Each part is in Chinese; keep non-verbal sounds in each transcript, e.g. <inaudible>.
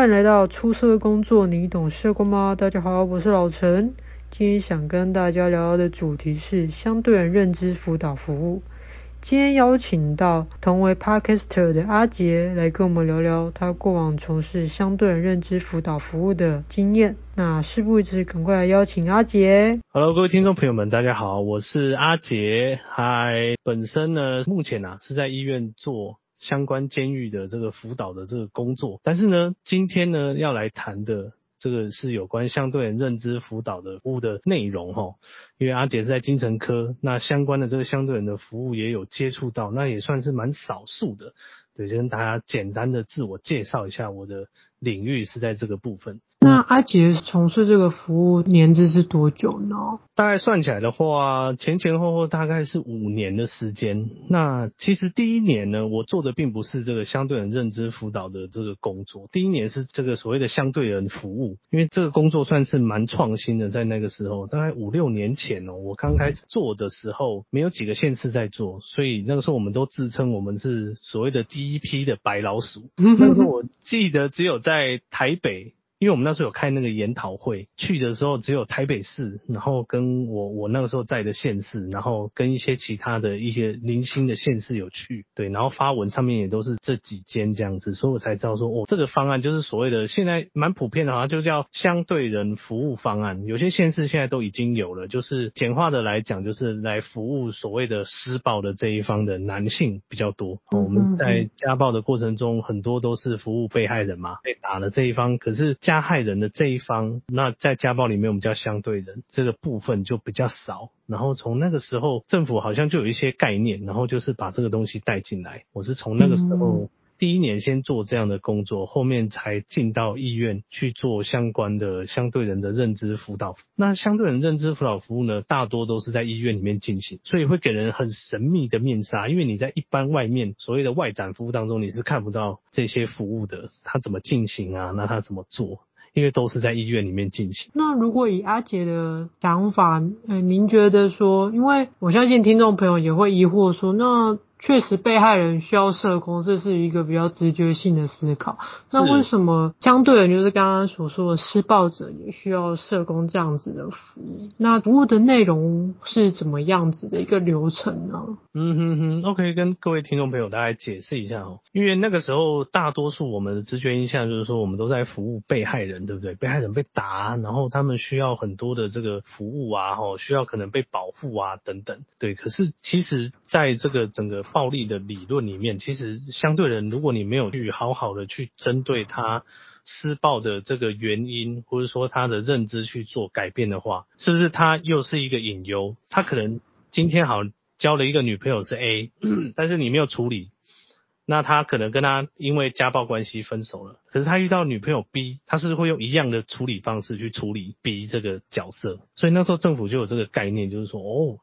欢迎来到出社会工作，你懂社工吗？大家好，我是老陈。今天想跟大家聊聊的主题是相对人认知辅导服务。今天邀请到同为 Podcaster 的阿杰来跟我们聊聊他过往从事相对人认知辅导服务的经验。那事不宜迟，赶快来邀请阿杰。Hello，各位听众朋友们，大家好，我是阿杰。嗨，本身呢，目前啊是在医院做相关监狱的这个辅导的这个工作，但是呢，今天呢要来谈的。这个是有关相对人认知辅导的服务的内容哈，因为阿杰是在精神科，那相关的这个相对人的服务也有接触到，那也算是蛮少数的。对，就跟大家简单的自我介绍一下，我的领域是在这个部分。那阿杰从事这个服务年资是多久呢？大概算起来的话，前前后后大概是五年的时间。那其实第一年呢，我做的并不是这个相对人认知辅导的这个工作，第一年是这个所谓的相对人服务，因为这个工作算是蛮创新的，在那个时候，大概五六年前哦，我刚开始做的时候，没有几个县市在做，所以那个时候我们都自称我们是所谓的第一批的白老鼠。<laughs> 那个时候我记得只有在在台北。因为我们那时候有开那个研讨会，去的时候只有台北市，然后跟我我那个时候在的县市，然后跟一些其他的一些零星的县市有去，对，然后发文上面也都是这几间这样子，所以我才知道说，哦，这个方案就是所谓的现在蛮普遍的，好像就叫相对人服务方案，有些县市现在都已经有了，就是简化的来讲，就是来服务所谓的施暴的这一方的男性比较多。我们在家暴的过程中，很多都是服务被害人嘛，被打的这一方，可是。加害人的这一方，那在家暴里面我们叫相对人，这个部分就比较少。然后从那个时候，政府好像就有一些概念，然后就是把这个东西带进来。我是从那个时候。第一年先做这样的工作，后面才进到医院去做相关的相对人的认知辅导。那相对人认知辅导服务呢，大多都是在医院里面进行，所以会给人很神秘的面纱，因为你在一般外面所谓的外展服务当中，你是看不到这些服务的，它怎么进行啊？那它怎么做？因为都是在医院里面进行。那如果以阿杰的想法，呃，您觉得说，因为我相信听众朋友也会疑惑说，那。确实，被害人需要社工，这是一个比较直觉性的思考。那为什么相对的，就是刚刚所说的施暴者也需要社工这样子的服务？那服务的内容是怎么样子的一个流程呢？嗯哼哼，OK，跟各位听众朋友大概解释一下哦。因为那个时候，大多数我们的直觉印象就是说，我们都在服务被害人，对不对？被害人被打，然后他们需要很多的这个服务啊，吼，需要可能被保护啊，等等。对，可是其实在这个整个暴力的理论里面，其实相对人，如果你没有去好好的去针对他施暴的这个原因，或者说他的认知去做改变的话，是不是他又是一个隐忧？他可能今天好交了一个女朋友是 A，<clears throat> 但是你没有处理，那他可能跟他因为家暴关系分手了，可是他遇到女朋友 B，他是会用一样的处理方式去处理 B 这个角色，所以那时候政府就有这个概念，就是说哦。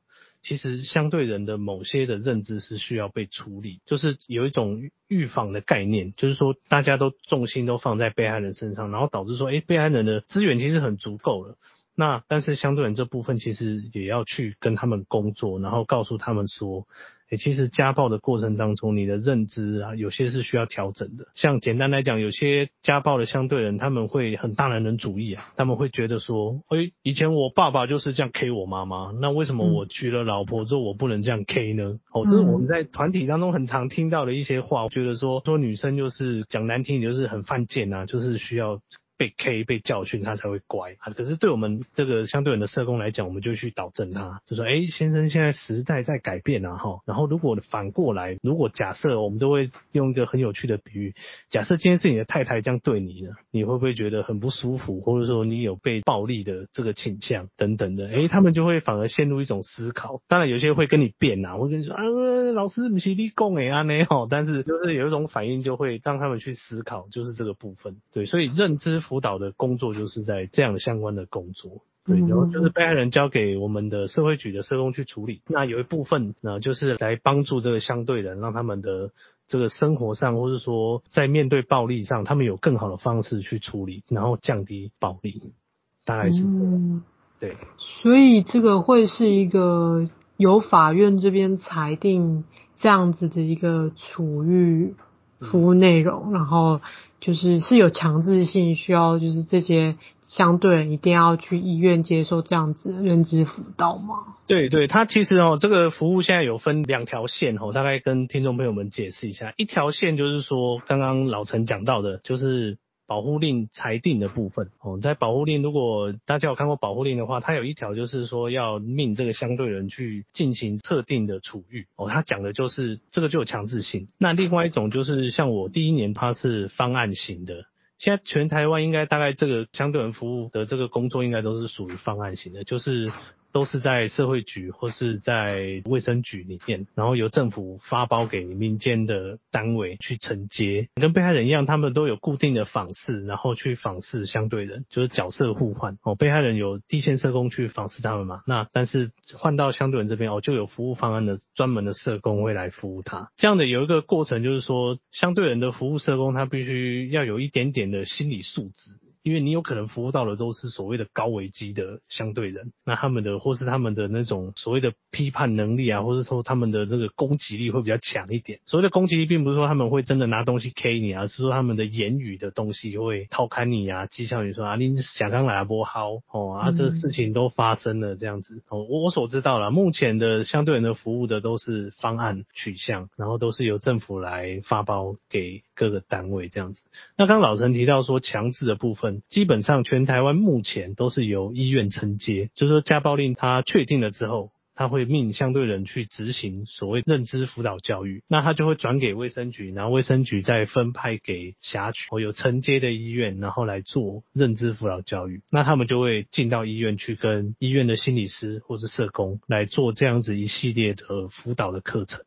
其实相对人的某些的认知是需要被处理，就是有一种预防的概念，就是说大家都重心都放在被害人身上，然后导致说，诶，被害人的资源其实很足够了。那但是相对人这部分其实也要去跟他们工作，然后告诉他们说，诶，其实家暴的过程当中，你的认知啊，有些是需要调整的。像简单来讲，有些家暴的相对人，他们会很大男人主义啊，他们会觉得说，诶，以前我爸爸就是这样 K 我妈妈，那为什么我娶了老婆之后我不能这样 K 呢？哦，这是我们在团体当中很常听到的一些话，我觉得说说女生就是讲难听，就是很犯贱啊，就是需要。被 K 被教训，他才会乖啊。可是对我们这个相对人的社工来讲，我们就去导正他，就说：哎、先生，现在时代在改变啊，哈。然后如果反过来，如果假设我们都会用一个很有趣的比喻，假设今天是你的太太这样对你呢，你会不会觉得很不舒服，或者说你有被暴力的这个倾向等等的？哎、他们就会反而陷入一种思考。当然有些会跟你辩啊，会跟你说啊，老师不是你讲哎啊那好，但是就是有一种反应就会让他们去思考，就是这个部分。对，所以认知。辅导的工作就是在这样的相关的工作，对，然后就是被害人交给我们的社会局的社工去处理。那有一部分呢，就是来帮助这个相对人，让他们的这个生活上，或是说在面对暴力上，他们有更好的方式去处理，然后降低暴力。大概是这样，嗯，对。所以这个会是一个由法院这边裁定这样子的一个处遇服务内容，然后。就是是有强制性，需要就是这些相对人一定要去医院接受这样子的认知辅导吗？对对，它其实哦，这个服务现在有分两条线哦，大概跟听众朋友们解释一下。一条线就是说，刚刚老陈讲到的，就是。保护令裁定的部分哦，在保护令，如果大家有看过保护令的话，它有一条就是说要命这个相对人去进行特定的处遇哦，它讲的就是这个就有强制性。那另外一种就是像我第一年它是方案型的，现在全台湾应该大概这个相对人服务的这个工作应该都是属于方案型的，就是。都是在社会局或是在卫生局里面，然后由政府发包给民间的单位去承接。跟被害人一样，他们都有固定的访视，然后去访视相对人，就是角色互换。哦，被害人有地线社工去访视他们嘛，那但是换到相对人这边哦，就有服务方案的专门的社工会来服务他。这样的有一个过程，就是说相对人的服务社工，他必须要有一点点的心理素质。因为你有可能服务到的都是所谓的高危机的相对人，那他们的或是他们的那种所谓的批判能力啊，或者说他们的这个攻击力会比较强一点。所谓的攻击力，并不是说他们会真的拿东西 K 你，而是说他们的言语的东西会掏开你啊，讥笑你说啊，你想刚来不好哦啊，这个事情都发生了这样子。哦，我我所知道了，目前的相对人的服务的都是方案取向，然后都是由政府来发包给各个单位这样子。那刚老陈提到说强制的部分。基本上全台湾目前都是由医院承接，就是说家暴令他确定了之后，他会命相对人去执行所谓认知辅导教育，那他就会转给卫生局，然后卫生局再分派给辖区或有承接的医院，然后来做认知辅导教育，那他们就会进到医院去跟医院的心理师或是社工来做这样子一系列的辅导的课程。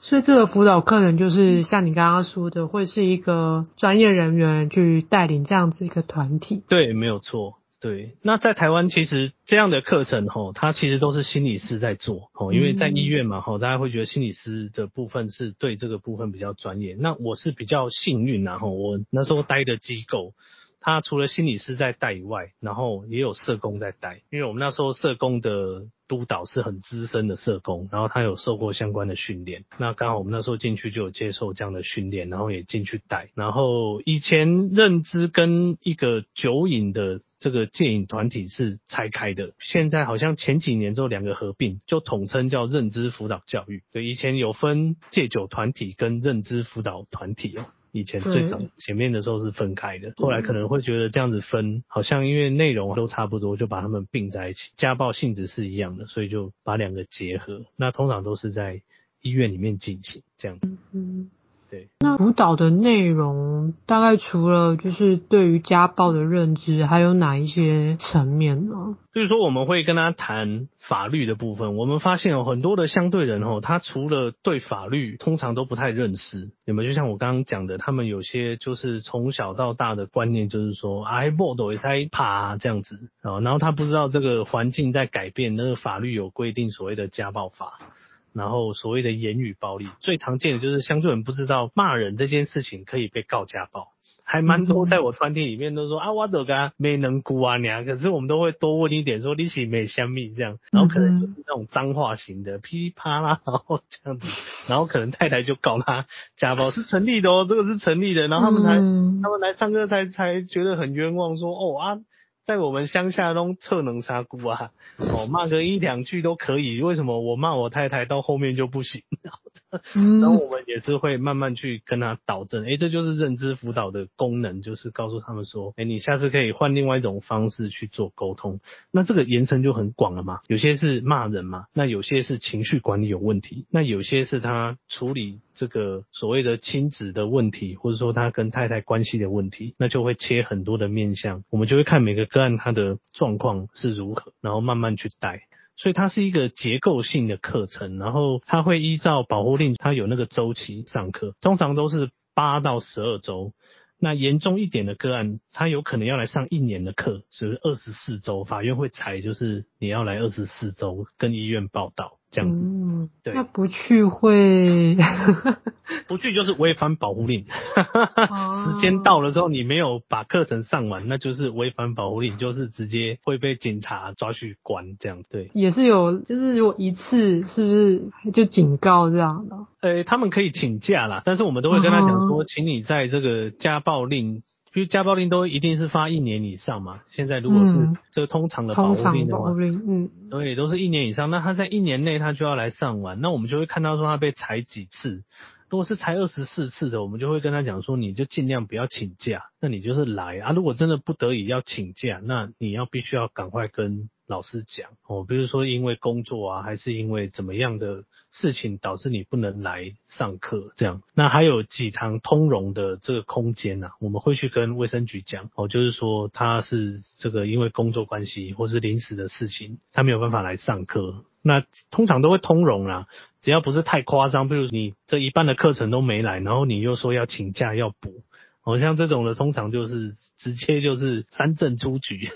所以这个辅导课程就是像你刚刚说的，会是一个专业人员去带领这样子一个团体。对，没有错。对，那在台湾其实这样的课程吼，它其实都是心理师在做吼，因为在医院嘛吼，大家会觉得心理师的部分是对这个部分比较专业。那我是比较幸运然后我那时候待的机构。它除了心理师在带以外，然后也有社工在带，因为我们那时候社工的督导是很资深的社工，然后他有受过相关的训练，那刚好我们那时候进去就有接受这样的训练，然后也进去带。然后以前认知跟一个酒瘾的这个戒瘾团体是拆开的，现在好像前几年之后两个合并，就统称叫认知辅导教育。对，以前有分戒酒团体跟认知辅导团体哦。以前最早前面的时候是分开的，后来可能会觉得这样子分好像因为内容都差不多，就把它们并在一起，家暴性质是一样的，所以就把两个结合。那通常都是在医院里面进行这样子。嗯。对，那辅导的内容大概除了就是对于家暴的认知，还有哪一些层面呢？所以说我们会跟他谈法律的部分。我们发现有很多的相对人哦，他除了对法律通常都不太认识，有没有？就像我刚刚讲的，他们有些就是从小到大的观念就是说，哎，报道也是怕这样子啊，然后他不知道这个环境在改变，那个法律有规定所谓的家暴法。然后所谓的言语暴力，最常见的就是相对人不知道骂人这件事情可以被告家暴，还蛮多在我团体里面都说啊，我都跟他没能顾啊娘，可是我们都会多问一点说你是没香蜜这样，然后可能就是那种脏话型的噼里啪啦，然后这样子，然后可能太太就告他家暴是成立的哦，这个是成立的，然后他们才他们来上课才才觉得很冤枉，说哦啊。在我们乡下都特能杀姑啊，哦骂个一两句都可以，为什么我骂我太太到后面就不行？然后我们也是会慢慢去跟他导正，诶，这就是认知辅导的功能，就是告诉他们说，诶，你下次可以换另外一种方式去做沟通。那这个延伸就很广了嘛，有些是骂人嘛，那有些是情绪管理有问题，那有些是他处理这个所谓的亲子的问题，或者说他跟太太关系的问题，那就会切很多的面向，我们就会看每个个案他的状况是如何，然后慢慢去带。所以它是一个结构性的课程，然后它会依照保护令，它有那个周期上课，通常都是八到十二周。那严重一点的个案，它有可能要来上一年的课，就是二十四周，法院会裁，就是你要来二十四周跟医院报道。这样子。嗯，对。那不去会？<laughs> 不去就是违反保护令。时间到了之后，你没有把课程上完，那就是违反保护令，就是直接会被警察抓去关这样。对。也是有，就是如果一次是不是就警告这样的？呃，他们可以请假啦，但是我们都会跟他讲说，请你在这个家暴令。因为家暴令都一定是发一年以上嘛，现在如果是这个通常的保护令的话，嗯，对，都是一年以上，那他在一年内他就要来上完，那我们就会看到说他被裁几次，如果是裁二十四次的，我们就会跟他讲说，你就尽量不要请假，那你就是来。啊，如果真的不得已要请假，那你要必须要赶快跟。老师讲哦，比如说因为工作啊，还是因为怎么样的事情导致你不能来上课这样。那还有几堂通融的这个空间呐、啊，我们会去跟卫生局讲哦，就是说他是这个因为工作关系或是临时的事情，他没有办法来上课。那通常都会通融啦，只要不是太夸张，比如你这一半的课程都没来，然后你又说要请假要补。好像这种的，通常就是直接就是三证出局，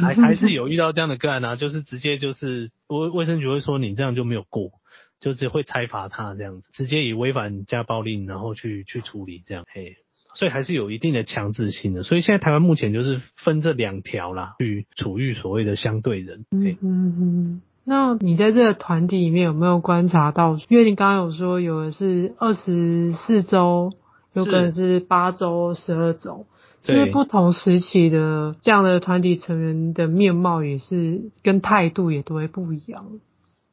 还还是有遇到这样的个案啊，就是直接就是卫卫生局会说你这样就没有过，就是会裁罚他这样子，直接以违反家暴令然后去去处理这样，嘿，所以还是有一定的强制性的，所以现在台湾目前就是分这两条啦，去处遇所谓的相对人。嗯嗯嗯，那你在这个团体里面有没有观察到？因为你刚刚有说有的是二十四周。有可能是八周、十二周，就是不同时期的这样的团体成员的面貌也是跟态度也都会不一样。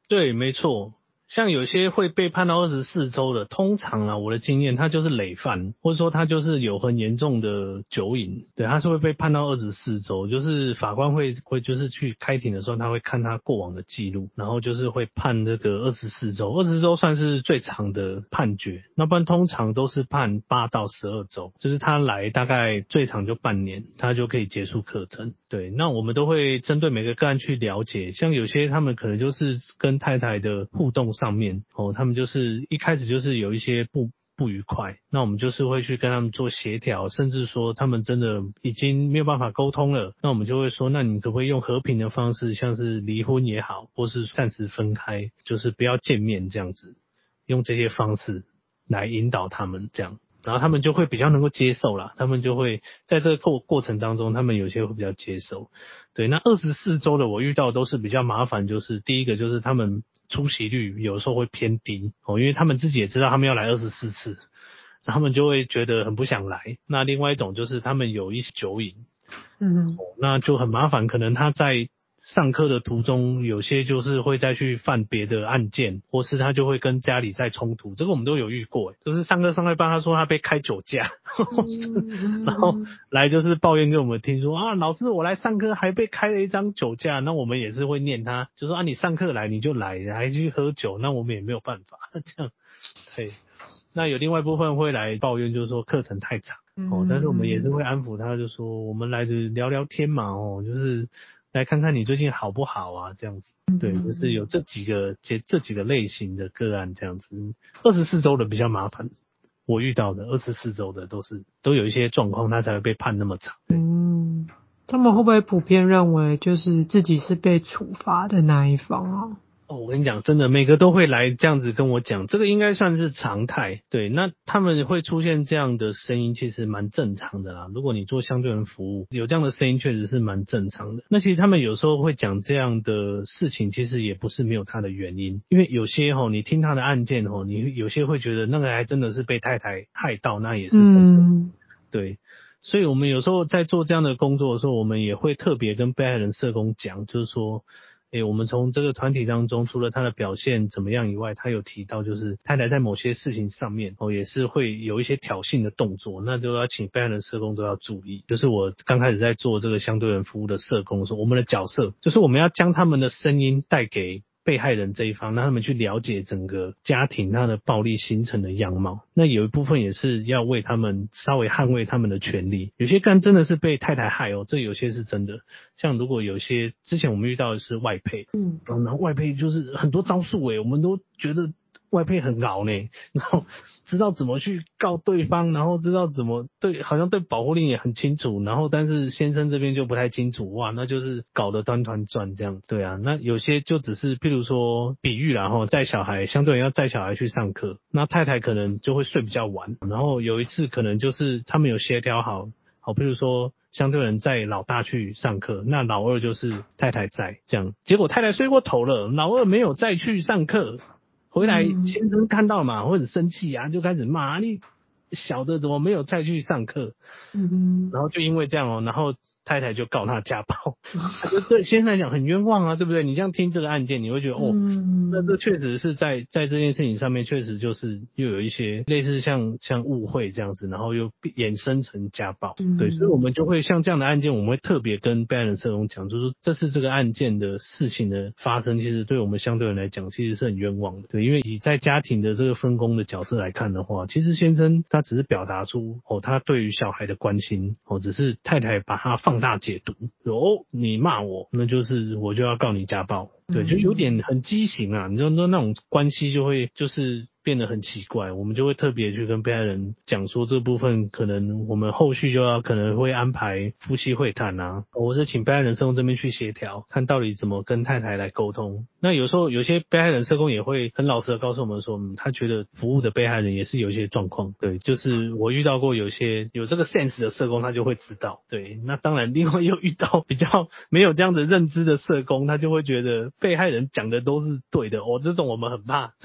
对，没错。像有些会被判到二十四周的，通常啊，我的经验，他就是累犯，或者说他就是有很严重的酒瘾，对，他是会被判到二十四周，就是法官会会就是去开庭的时候，他会看他过往的记录，然后就是会判这个二十四周，二十周算是最长的判决，那不然通常都是判八到十二周，就是他来大概最长就半年，他就可以结束课程。对，那我们都会针对每个个案去了解，像有些他们可能就是跟太太的互动上上面，哦，他们就是一开始就是有一些不不愉快，那我们就是会去跟他们做协调，甚至说他们真的已经没有办法沟通了，那我们就会说，那你可不可以用和平的方式，像是离婚也好，或是暂时分开，就是不要见面这样子，用这些方式来引导他们这样。然后他们就会比较能够接受啦，他们就会在这个过过程当中，他们有些会比较接受。对，那二十四周的我遇到都是比较麻烦，就是第一个就是他们出席率有时候会偏低哦，因为他们自己也知道他们要来二十四次，他们就会觉得很不想来。那另外一种就是他们有一些酒瘾，嗯，那就很麻烦，可能他在。上课的途中，有些就是会再去犯别的案件，或是他就会跟家里再冲突，这个我们都有遇过。就是上课上一半，他说他被开酒驾，<laughs> 然后来就是抱怨给我们听说啊，老师我来上课还被开了一张酒驾，那我们也是会念他，就说啊你上课来你就来，还去喝酒，那我们也没有办法 <laughs> 这样。对，那有另外一部分会来抱怨，就是说课程太长哦，但是我们也是会安抚他，就说我们来这聊聊天嘛哦，就是。来看看你最近好不好啊？这样子，对，就是有这几个这这几个类型的个案这样子。二十四周的比较麻烦，我遇到的二十四周的都是都有一些状况，他才会被判那么长。嗯，他们会不会普遍认为就是自己是被处罚的那一方啊？哦，我跟你讲，真的，每个都会来这样子跟我讲，这个应该算是常态。对，那他们会出现这样的声音，其实蛮正常的啦。如果你做相对人服务，有这样的声音，确实是蛮正常的。那其实他们有时候会讲这样的事情，其实也不是没有他的原因，因为有些吼，你听他的案件吼，你有些会觉得那个还真的是被太太害到，那也是真的。嗯、对，所以我们有时候在做这样的工作的时候，我们也会特别跟被害人社工讲，就是说。诶、我们从这个团体当中，除了他的表现怎么样以外，他有提到就是太太在某些事情上面哦，也是会有一些挑衅的动作，那就要请被害人社工都要注意。就是我刚开始在做这个相对人服务的社工的时候，我们的角色就是我们要将他们的声音带给。被害人这一方，让他们去了解整个家庭他的暴力形成的样貌。那有一部分也是要为他们稍微捍卫他们的权利。有些干真的是被太太害哦，这有些是真的。像如果有些之前我们遇到的是外配，嗯，然后外配就是很多招数诶，我们都觉得外配很熬呢，<laughs> 然后知道怎么去告对方，然后知道怎么对，好像对保护令也很清楚，然后但是先生这边就不太清楚，哇，那就是搞得团团转这样。对啊，那有些就只是譬如说比喻，然后带小孩，相对要带小孩去上课，那太太可能就会睡比较晚，然后有一次可能就是他们有协调好，好，譬如说。相对人载老大去上课，那老二就是太太在这样，结果太太睡过头了，老二没有再去上课，回来先生看到嘛，会很生气啊，就开始骂你小的怎么没有再去上课，嗯嗯，然后就因为这样哦，然后。太太就告他家暴，<laughs> 对先生来讲很冤枉啊，对不对？你这样听这个案件，你会觉得哦，那这确实是在在这件事情上面，确实就是又有一些类似像像误会这样子，然后又衍生成家暴，对，所以我们就会像这样的案件，我们会特别跟被害人社工讲，就是这是这个案件的事情的发生，其实对我们相对人来讲，其实是很冤枉的，对，因为以在家庭的这个分工的角色来看的话，其实先生他只是表达出哦，他对于小孩的关心，哦，只是太太把他放。放大解读，哦，你骂我，那就是我就要告你家暴，对，就有点很畸形啊，你知道那那种关系就会就是。变得很奇怪，我们就会特别去跟被害人讲说，这部分可能我们后续就要可能会安排夫妻会谈啊，或是请被害人社工这边去协调，看到底怎么跟太太来沟通。那有时候有些被害人社工也会很老实的告诉我们说，嗯，他觉得服务的被害人也是有一些状况，对，就是我遇到过有些有这个 sense 的社工，他就会知道，对。那当然，另外又遇到比较没有这样的认知的社工，他就会觉得被害人讲的都是对的，哦，这种我们很怕。<laughs>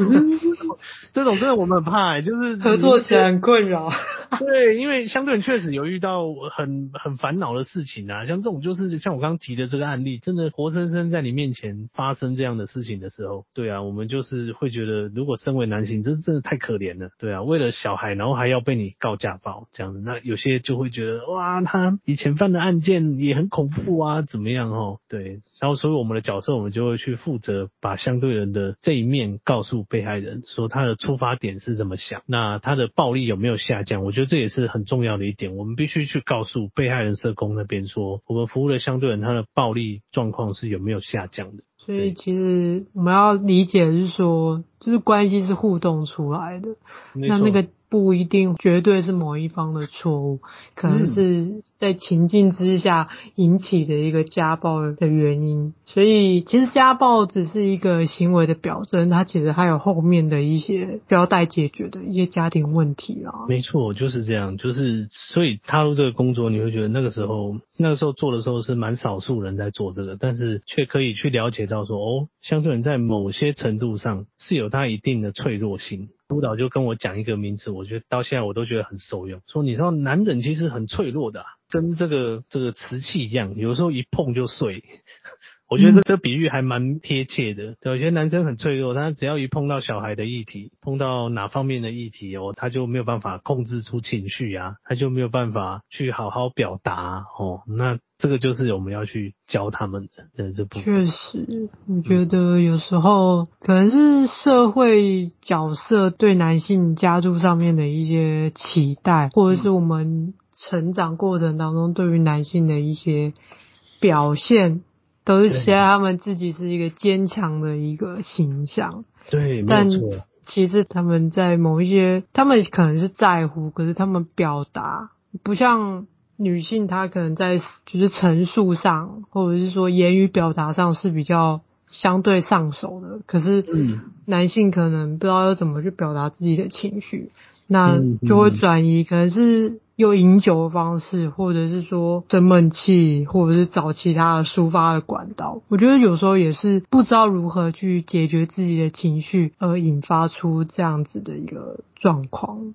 这种真的我们很怕，欸，就是合作起来很困扰。<laughs> 对，因为相对人确实有遇到很很烦恼的事情啊，像这种就是像我刚刚提的这个案例，真的活生生在你面前发生这样的事情的时候，对啊，我们就是会觉得，如果身为男性，这真的太可怜了。对啊，为了小孩，然后还要被你告家暴这样子，那有些就会觉得，哇，他以前犯的案件也很恐怖啊，怎么样哦？对，然后所以我们的角色，我们就会去负责把相对人的这一面告诉被害人，说他的出发点是怎么想，那他的暴力有没有下降？我觉得这也是很重要的一点，我们必须去告诉被害人社工那边说，我们服务的相对人他的暴力状况是有没有下降的。所以其实我们要理解的是说，就是关系是互动出来的，那那个。不一定绝对是某一方的错误，可能是在情境之下引起的一个家暴的原因。所以其实家暴只是一个行为的表征，它其实还有后面的一些需要待解决的一些家庭问题啊。没错，就是这样，就是所以踏入这个工作，你会觉得那个时候那个时候做的时候是蛮少数人在做这个，但是却可以去了解到说，哦，相对人在某些程度上是有他一定的脆弱性。督导就跟我讲一个名词，我觉得到现在我都觉得很受用。说你知道男人其实很脆弱的，跟这个这个瓷器一样，有时候一碰就碎。我觉得这这比喻还蛮贴切的。有些男生很脆弱，他只要一碰到小孩的议题，碰到哪方面的议题哦，他就没有办法控制出情绪啊，他就没有办法去好好表达哦。那这个就是我们要去教他们的，的这部分。确实，我觉得有时候可能是社会角色对男性加诸上面的一些期待，或者是我们成长过程当中对于男性的一些表现。都是希望他们自己是一个坚强的一个形象，对，但其实他们在某一些，他们可能是在乎，可是他们表达不像女性，她可能在就是陈述上，或者是说言语表达上是比较相对上手的，可是男性可能不知道要怎么去表达自己的情绪，那就会转移，可能是。用饮酒的方式，或者是说生闷气，或者是找其他的抒发的管道。我觉得有时候也是不知道如何去解决自己的情绪，而引发出这样子的一个状况。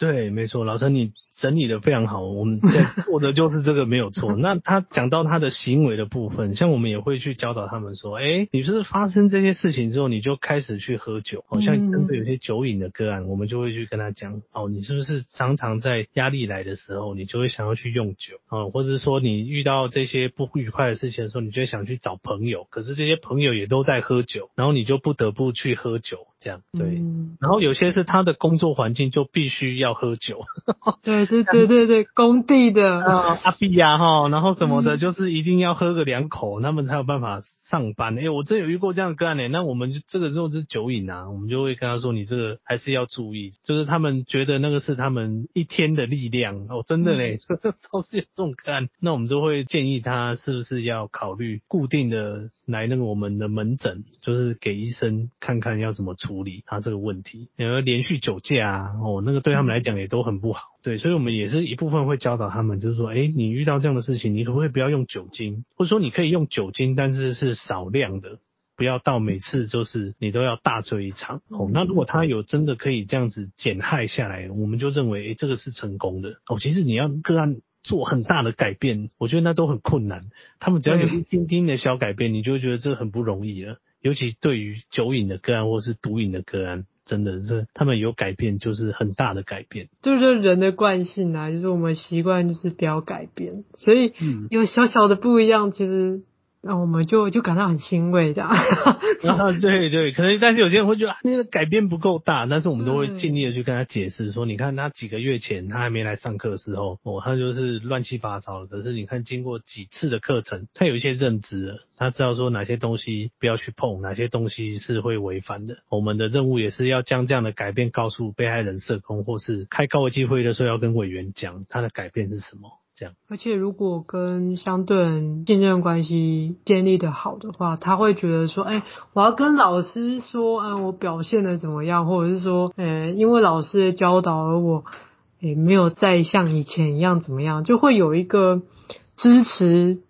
对，没错，老陈你整理的非常好，我们在 <laughs> 做的就是这个没有错。那他讲到他的行为的部分，像我们也会去教导他们说，哎，你是发生这些事情之后，你就开始去喝酒，好像针对有些酒瘾的个案，我们就会去跟他讲，哦，你是不是常常在压力来的时候，你就会想要去用酒，哦，或者是说你遇到这些不愉快的事情的时候，你就会想去找朋友，可是这些朋友也都在喝酒，然后你就不得不去喝酒。这样对。嗯、然后有些是他的工作环境就必须要喝酒。<laughs> 对对对 <laughs> 对对，工地的阿碧呀哈，然后什么的，就是一定要喝个两口，嗯、他们才有办法上班。哎，我真有遇过这样的个案呢。那我们这个时候是酒瘾啊，我们就会跟他说，你这个还是要注意，就是他们觉得那个是他们一天的力量哦，真的嘞，都、嗯、<laughs> 是有这种个案。那我们就会建议他是不是要考虑固定的来那个我们的门诊，就是给医生看看要怎么处理他这个问题。因为连续酒驾啊，哦，那个对他们来讲也都很不好。对，所以我们也是一部分会教导他们，就是说，哎，你遇到这样的事情，你可不可以不要用酒精，或者说你可以用酒精，但是是少量的，不要到每次就是你都要大醉一场。哦，那如果他有真的可以这样子减害下来，我们就认为，哎，这个是成功的。哦，其实你要个案做很大的改变，我觉得那都很困难。他们只要有一丁丁的小改变，你就会觉得这很不容易了。尤其对于酒瘾的个案或是毒瘾的个案。真的是他们有改变，就是很大的改变。就是人的惯性啊，就是我们习惯就是不要改变，所以有小小的不一样，其实。那我们就就感到很欣慰的，然后对对，可能但是有些人会觉得那个改变不够大，但是我们都会尽力的去跟他解释说，你看他几个月前他还没来上课的时候，哦，他就是乱七八糟的，可是你看经过几次的课程，他有一些认知了，他知道说哪些东西不要去碰，哪些东西是会违反的。我们的任务也是要将这样的改变告诉被害人社工，或是开高危机会的时候要跟委员讲他的改变是什么。而且，如果跟相对人信任关系建立的好的话，他会觉得说，哎、我要跟老师说，嗯，我表现的怎么样，或者是说，呃、因为老师的教导，而我，也、没有再像以前一样怎么样，就会有一个支持。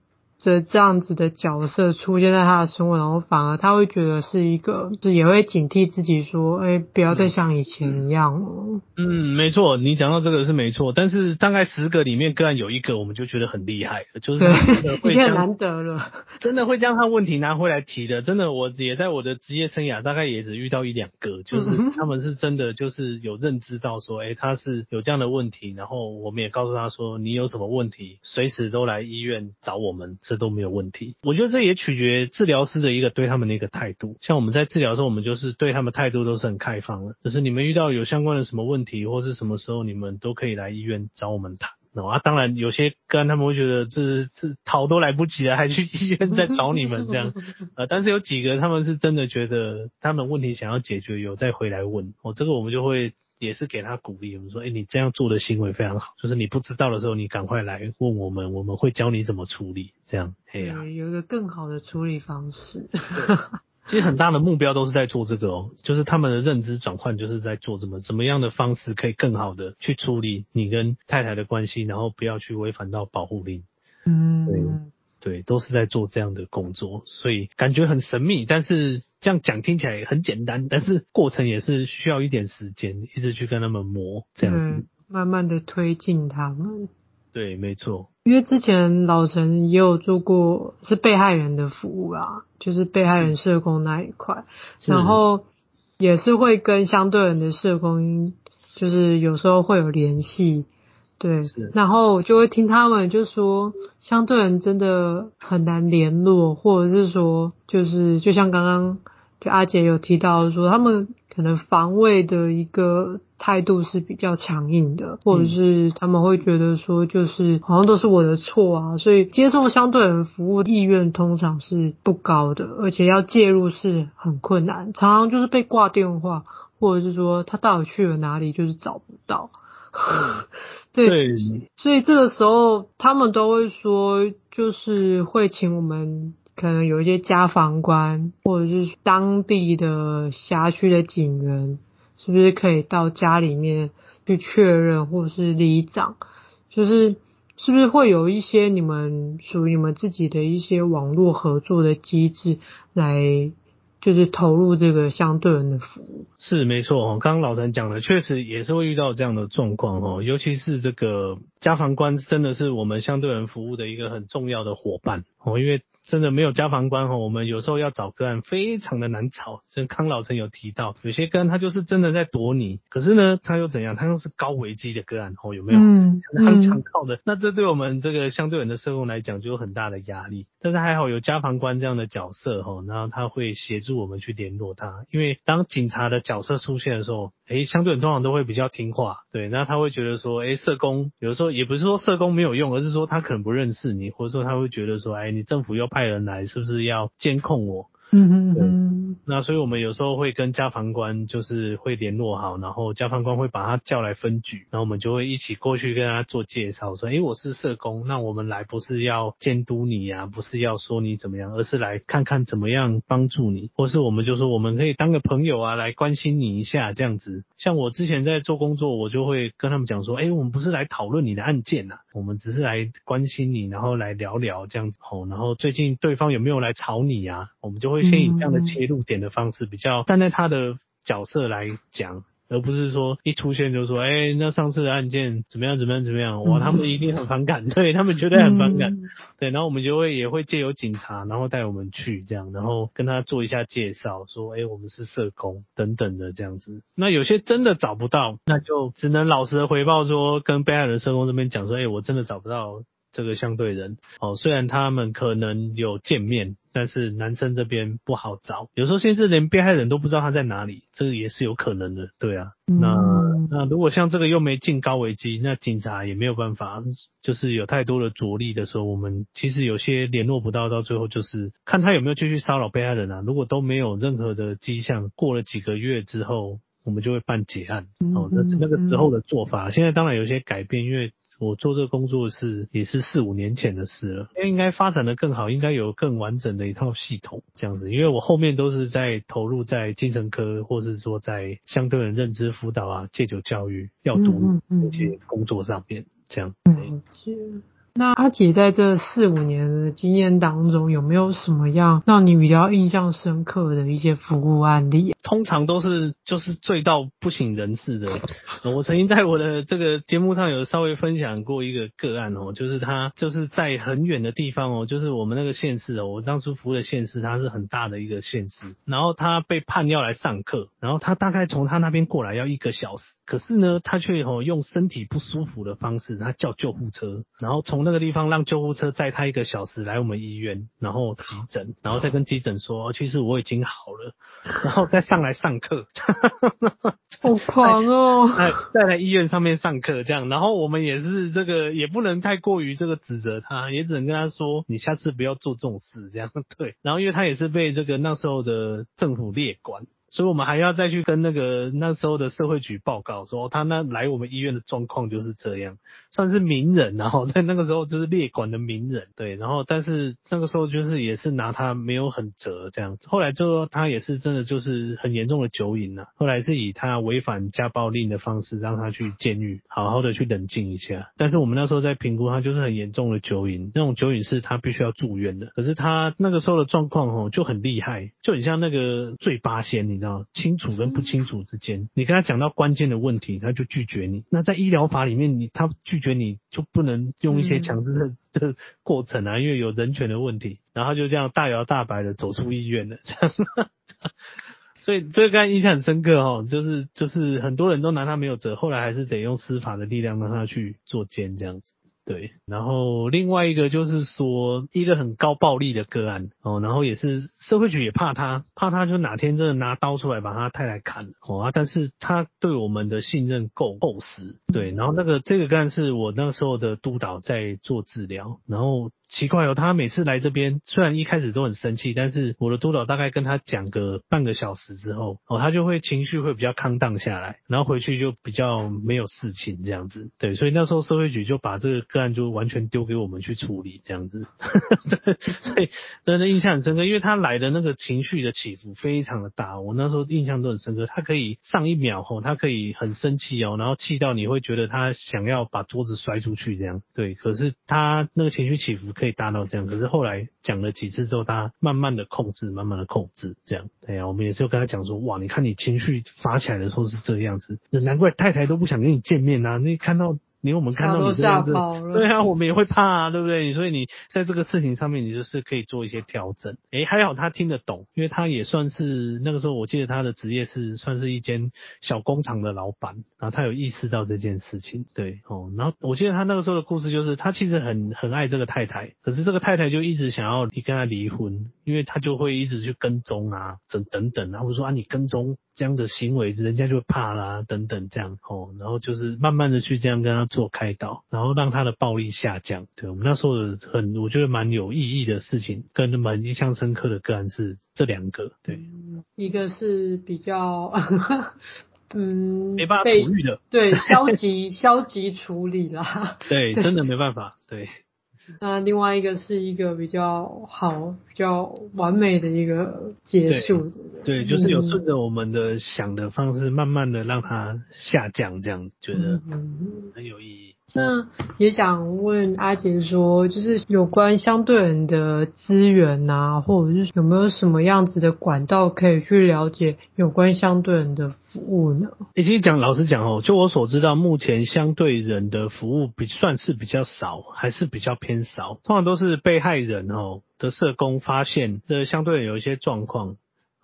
这这样子的角色出现在他的生活，然后反而他会觉得是一个，就也会警惕自己说，哎，不要再像以前一样了。嗯，没错，你讲到这个是没错，但是大概十个里面个案有一个，我们就觉得很厉害，就是已经很难得了，真的会将他问题拿回来提的，真的，我也在我的职业生涯大概也只遇到一两个，就是他们是真的就是有认知到说，哎，他是有这样的问题，然后我们也告诉他说，你有什么问题，随时都来医院找我们。这都没有问题，我觉得这也取决治疗师的一个对他们的一个态度。像我们在治疗的时候，我们就是对他们态度都是很开放的，就是你们遇到有相关的什么问题，或是什么时候，你们都可以来医院找我们谈。啊，当然有些个案他们会觉得这这逃都来不及了，还去医院再找你们这样。<laughs> 呃，但是有几个他们是真的觉得他们问题想要解决，有再回来问。哦，这个我们就会。也是给他鼓励，我们说，哎、欸，你这样做的行为非常好，就是你不知道的时候，你赶快来问我们，我们会教你怎么处理，这样，哎呀，有一个更好的处理方式。<laughs> 其实很大的目标都是在做这个哦，就是他们的认知转换，就是在做怎么怎么样的方式可以更好的去处理你跟太太的关系，然后不要去违反到保护令。嗯。对对，都是在做这样的工作，所以感觉很神秘。但是这样讲听起来很简单，但是过程也是需要一点时间，一直去跟他们磨，这样子，慢慢的推进他们。对，没错。因为之前老陈也有做过是被害人的服务啊，就是被害人社工那一块，然后也是会跟相对人的社工，就是有时候会有联系。对，然后我就会听他们就说，相对人真的很难联络，或者是说，就是就像刚刚就阿杰有提到说，他们可能防卫的一个态度是比较强硬的，或者是他们会觉得说，就是好像都是我的错啊，所以接受相对人服务意愿通常是不高的，而且要介入是很困难，常常就是被挂电话，或者是说他到底去了哪里，就是找不到。对，对，所以这个时候他们都会说，就是会请我们可能有一些家防官，或者是当地的辖区的警员，是不是可以到家里面去确认，或者是里长，就是是不是会有一些你们属于你们自己的一些网络合作的机制来。就是投入这个相对人的服务是没错哦。刚刚老陈讲的，确实也是会遇到这样的状况哦。尤其是这个家防官，真的是我们相对人服务的一个很重要的伙伴哦，因为。真的没有家防官哈，我们有时候要找个案非常的难找。像康老师有提到，有些个案他就是真的在躲你，可是呢，他又怎样？他又是高危机的个案哦，有没有？嗯，很强靠的。那这对我们这个相对人的社工来讲，就有很大的压力。但是还好有家防官这样的角色哈，然后他会协助我们去联络他。因为当警察的角色出现的时候，诶，相对通常都会比较听话，对，那他会觉得说，诶，社工有的时候也不是说社工没有用，而是说他可能不认识你，或者说他会觉得说，诶，你政府又派人来，是不是要监控我？嗯嗯嗯，那所以我们有时候会跟家防官就是会联络好，然后家防官会把他叫来分局，然后我们就会一起过去跟他做介绍，说，诶，我是社工，那我们来不是要监督你啊，不是要说你怎么样，而是来看看怎么样帮助你，或是我们就说我们可以当个朋友啊，来关心你一下这样子。像我之前在做工作，我就会跟他们讲说，诶，我们不是来讨论你的案件呐，我们只是来关心你，然后来聊聊这样子吼，然后最近对方有没有来吵你啊，我们就会。先以这样的切入点的方式，比较站在他的角色来讲，而不是说一出现就说，哎、欸，那上次的案件怎么样怎么样怎么样，哇，他们一定很反感，<laughs> 对他们绝对很反感，<laughs> 对，然后我们就会也会借由警察，然后带我们去这样，然后跟他做一下介绍，说，哎、欸，我们是社工等等的这样子。那有些真的找不到，那就只能老实的回报说，跟被害人社工这边讲说，哎、欸，我真的找不到。这个相对人哦，虽然他们可能有见面，但是男生这边不好找，有时候甚至连被害人都不知道他在哪里，这个也是有可能的，对啊。嗯、那那如果像这个又没进高危机，那警察也没有办法，就是有太多的着力的时候，我们其实有些联络不到，到最后就是看他有没有继续骚扰被害人啊。如果都没有任何的迹象，过了几个月之后，我们就会办结案。哦，那是那个时候的做法。现在当然有些改变，因为。我做这个工作是也是四五年前的事了，应该发展的更好，应该有更完整的一套系统这样子。因为我后面都是在投入在精神科，或是说在相对的认知辅导啊、戒酒教育、药毒这些工作上面，这样。嗯。那阿姐在这四五年的经验当中，有没有什么样让你比较印象深刻的一些服务案例？通常都是就是醉到不省人事的。我曾经在我的这个节目上有稍微分享过一个个案哦，就是他就是在很远的地方哦，就是我们那个县市哦，我当初服务的县市，它是很大的一个县市。然后他被判要来上课，然后他大概从他那边过来要一个小时，可是呢，他却哦用身体不舒服的方式，他叫救护车，然后从从那个地方让救护车载他一个小时来我们医院，然后急诊，然后再跟急诊说，其实我已经好了，<laughs> 然后再上来上课，<laughs> 好狂哦！哎，再来医院上面上课这样，然后我们也是这个也不能太过于这个指责他，也只能跟他说，你下次不要做这种事这样，<laughs> 对。然后因为他也是被这个那时候的政府列管。所以我们还要再去跟那个那时候的社会局报告，说他那来我们医院的状况就是这样，算是名人，然后在那个时候就是列管的名人，对，然后但是那个时候就是也是拿他没有很折这样子，后来就说他也是真的就是很严重的酒瘾了，后来是以他违反家暴令的方式让他去监狱，好好的去冷静一下，但是我们那时候在评估他就是很严重的酒瘾，那种酒瘾是他必须要住院的，可是他那个时候的状况哦就很厉害，就很像那个醉八仙你。你知道清楚跟不清楚之间，你跟他讲到关键的问题，他就拒绝你。那在医疗法里面，你他拒绝你就不能用一些强制的的过程啊，因为有人权的问题。然后就这样大摇大摆的走出医院了，这样。<laughs> 所以这个刚才印象很深刻哦，就是就是很多人都拿他没有辙，后来还是得用司法的力量让他去做监这样子。对，然后另外一个就是说，一个很高暴力的个案哦，然后也是社会局也怕他，怕他就哪天真的拿刀出来把他太太砍了哦啊，但是他对我们的信任够够实，对，然后那个这个个案是我那时候的督导在做治疗，然后。奇怪哦，他每次来这边，虽然一开始都很生气，但是我的督导大概跟他讲个半个小时之后，哦，他就会情绪会比较康荡下来，然后回去就比较没有事情这样子。对，所以那时候社会局就把这个个案就完全丢给我们去处理这样子。对 <laughs> 所以真的印象很深刻，因为他来的那个情绪的起伏非常的大，我那时候印象都很深刻。他可以上一秒后，他可以很生气哦，然后气到你会觉得他想要把桌子摔出去这样。对，可是他那个情绪起伏。可以达到这样，可是后来讲了几次之后，他慢慢的控制，慢慢的控制，这样。对呀，我们也是有跟他讲说，哇，你看你情绪发起来的时候是这样子，难怪太太都不想跟你见面呐、啊。你看到连我们看到你这样子，对啊，我们也会怕啊，对不对？所以你在这个事情上面，你就是可以做一些调整。诶，还好他听得懂，因为他也算是那个时候，我记得他的职业是算是一间小工厂的老板，然后他有意识到这件事情，对哦。然后我记得他那个时候的故事就是，他其实很很爱这个太太，可是这个太太就一直想要你跟他离婚，因为他就会一直去跟踪啊，等等等啊，或者说啊你跟踪。这样的行为，人家就会怕啦，等等这样哦，然后就是慢慢的去这样跟他做开导，然后让他的暴力下降。对，我们那时候的很，我觉得蛮有意义的事情，跟蛮印象深刻的个案是这两个。对，一个是比较，<laughs> 嗯，没办法处理的，对，消极消极处理啦。<laughs> 对，真的没办法，对。那另外一个是一个比较好、比较完美的一个结束。对，对，就是有顺着我们的想的方式，慢慢的让它下降，这样觉得很有意义。那也想问阿杰说，就是有关相对人的资源啊，或者是有没有什么样子的管道可以去了解有关相对人的服务呢？其实讲老实讲哦，就我所知道，目前相对人的服务比算是比较少，还是比较偏少。通常都是被害人哦的社工发现这相对人有一些状况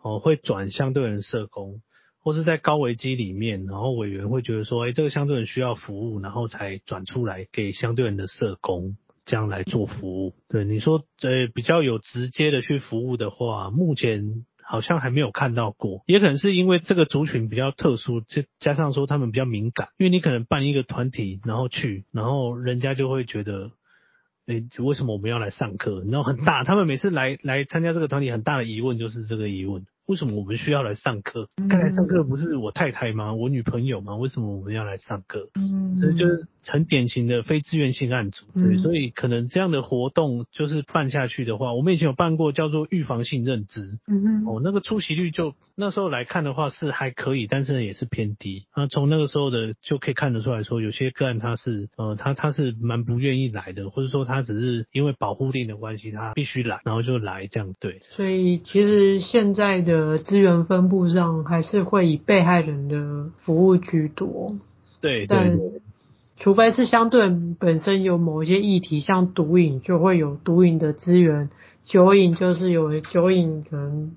哦，会转相对人社工。或是在高危机里面，然后委员会觉得说，哎，这个相对人需要服务，然后才转出来给相对人的社工这样来做服务。对，你说，呃，比较有直接的去服务的话，目前好像还没有看到过。也可能是因为这个族群比较特殊，加加上说他们比较敏感，因为你可能办一个团体，然后去，然后人家就会觉得，哎，为什么我们要来上课？然后很大，他们每次来来参加这个团体，很大的疑问就是这个疑问。为什么我们需要来上课？刚才上课不是我太太吗？我女朋友吗？为什么我们要来上课？嗯，所以就是很典型的非自愿性案组。对，所以可能这样的活动就是办下去的话，我们以前有办过叫做预防性认知。嗯哦，那个出席率就那时候来看的话是还可以，但是也是偏低。那从那个时候的就可以看得出来说，有些个案他是呃他他是蛮不愿意来的，或者说他只是因为保护令的关系，他必须来，然后就来这样。对，所以其实现在的。的资源分布上还是会以被害人的服务居多，对，但除非是相对本身有某一些议题，像毒瘾就会有毒瘾的资源，酒瘾就是有酒瘾可能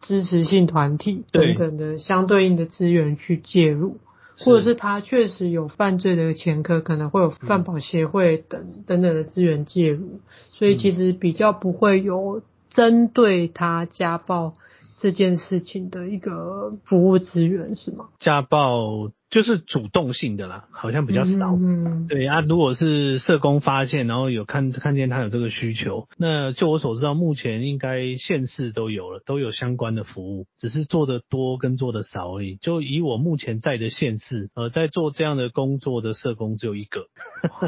支持性团体等等的相对应的资源去介入，或者是他确实有犯罪的前科，可能会有犯保协会等等等的资源介入，所以其实比较不会有针对他家暴。这件事情的一个服务资源是吗？家暴。就是主动性的啦，好像比较少。嗯，对啊，如果是社工发现，然后有看看见他有这个需求，那就我所知道，目前应该县市都有了，都有相关的服务，只是做的多跟做的少而已。就以我目前在的县市，呃，在做这样的工作的社工只有一个，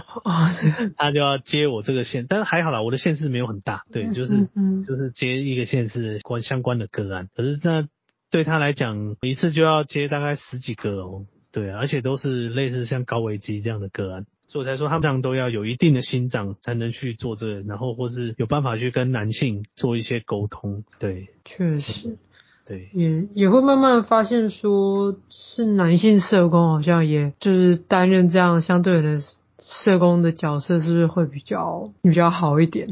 <laughs> 他就要接我这个县，但是还好啦，我的县市没有很大，对，就是就是接一个县市关相关的个案，可是那对他来讲，一次就要接大概十几个哦。对，而且都是类似像高危机这样的个案，所以我才说他们这样都要有一定的心脏才能去做这个，然后或是有办法去跟男性做一些沟通。对，确实，对，也也会慢慢发现说，是男性社工好像也就是担任这样相对的。社工的角色是不是会比较比较好一点？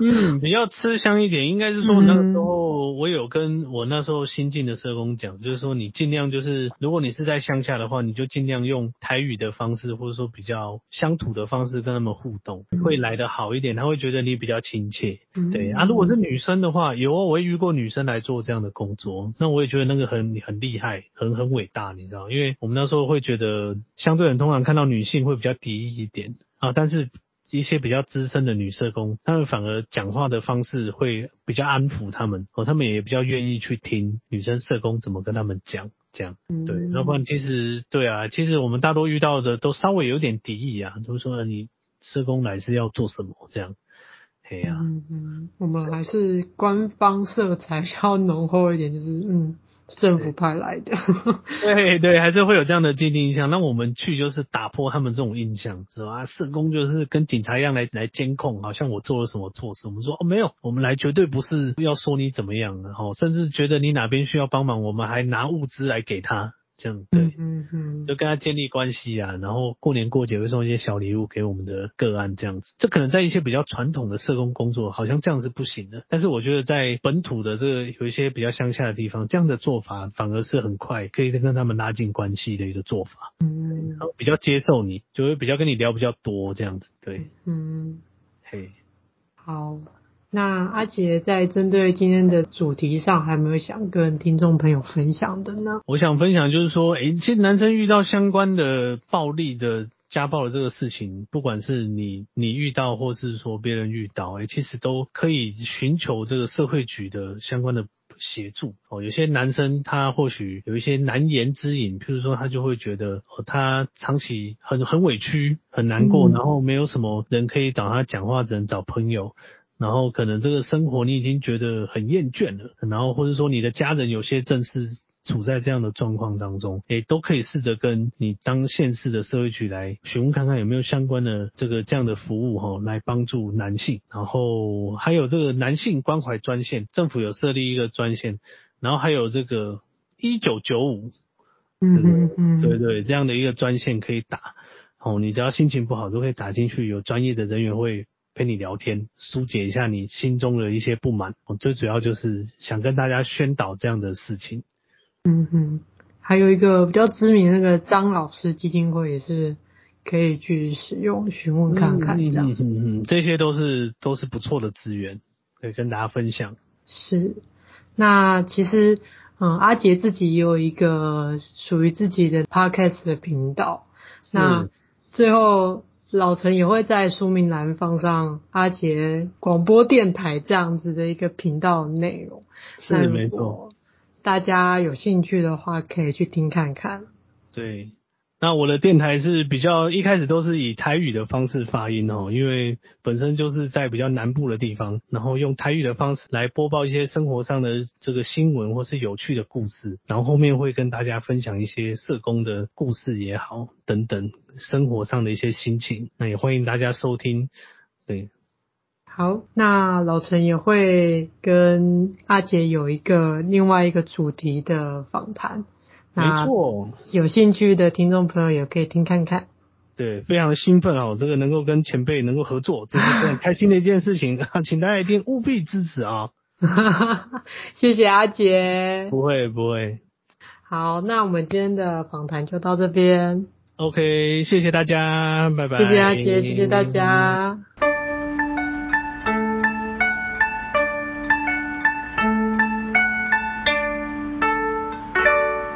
嗯，<laughs> 比较吃香一点。应该是说那时候，我有跟我那时候新进的社工讲，就是说你尽量就是，如果你是在乡下的话，你就尽量用台语的方式，或者说比较乡土的方式跟他们互动，会来得好一点。他会觉得你比较亲切。对啊，如果是女生的话，有啊，我也遇过女生来做这样的工作，那我也觉得那个很很厉害，很很伟大，你知道？因为我们那时候会觉得，相对很通常看到女性会比较敌意。一点啊，但是一些比较资深的女社工，她们反而讲话的方式会比较安抚他们哦，他们也比较愿意去听女生社工怎么跟他们讲，这样对。要不然其实对啊，其实我们大多遇到的都稍微有点敌意啊，就是说你社工来是要做什么这样，哎呀、啊，嗯嗯，我们还是官方色彩 <laughs> 比较浓厚一点，就是嗯。政府派来的，对对，还是会有这样的既定印象。那我们去就是打破他们这种印象，是吧？社工就是跟警察一样来来监控，好像我做了什么错事。我们说哦，没有，我们来绝对不是要说你怎么样的，哦，甚至觉得你哪边需要帮忙，我们还拿物资来给他。这样对，嗯嗯，就跟他建立关系啊，然后过年过节会送一些小礼物给我们的个案这样子。这可能在一些比较传统的社工工作，好像这样是不行的。但是我觉得在本土的这个有一些比较乡下的地方，这样的做法反而是很快可以跟他们拉近关系的一个做法。嗯，然后比较接受你，就会比较跟你聊比较多这样子。对，嗯，嘿，好。那阿杰在针对今天的主题上，还有没有想跟听众朋友分享的呢？我想分享就是说，诶，其实男生遇到相关的暴力的家暴的这个事情，不管是你你遇到，或是说别人遇到，诶，其实都可以寻求这个社会局的相关的协助哦。有些男生他或许有一些难言之隐，譬如说他就会觉得，哦，他长期很很委屈、很难过，嗯，然后没有什么人可以找他讲话，只能找朋友。然后可能这个生活你已经觉得很厌倦了，然后或者说你的家人有些正是处在这样的状况当中，诶，都可以试着跟你当县市的社会局来询问看看有没有相关的这个这样的服务哈，来帮助男性。然后还有这个男性关怀专线，政府有设立一个专线，然后还有这个一九九五，这个嗯嗯，对对，这样的一个专线可以打，哦，你只要心情不好都可以打进去，有专业的人员会。陪你聊天，疏解一下你心中的一些不满。我最主要就是想跟大家宣导这样的事情。嗯哼，还有一个比较知名的那个张老师基金会也是可以去使用询问看看这样。嗯嗯嗯，这些都是都是不错的资源，可以跟大家分享。是，那其实嗯，阿杰自己也有一个属于自己的 podcast 的频道。那最后。老陈也会在说明栏放上阿杰广播电台这样子的一个频道内容，是没错。大家有兴趣的话，可以去听看看。对。那我的电台是比较一开始都是以台语的方式发音哦，因为本身就是在比较南部的地方，然后用台语的方式来播报一些生活上的这个新闻或是有趣的故事，然后后面会跟大家分享一些社工的故事也好，等等生活上的一些心情，那也欢迎大家收听。对，好，那老陈也会跟阿杰有一个另外一个主题的访谈。没错，有兴趣的听众朋友也可以听看看。对，非常的兴奋哦，这个能够跟前辈能够合作，这是很开心的一件事情，<laughs> 请大家一定务必支持啊！<laughs> 谢谢阿杰。不会不会。好，那我们今天的访谈就到这边。OK，谢谢大家，拜拜。谢谢阿杰，谢谢大家。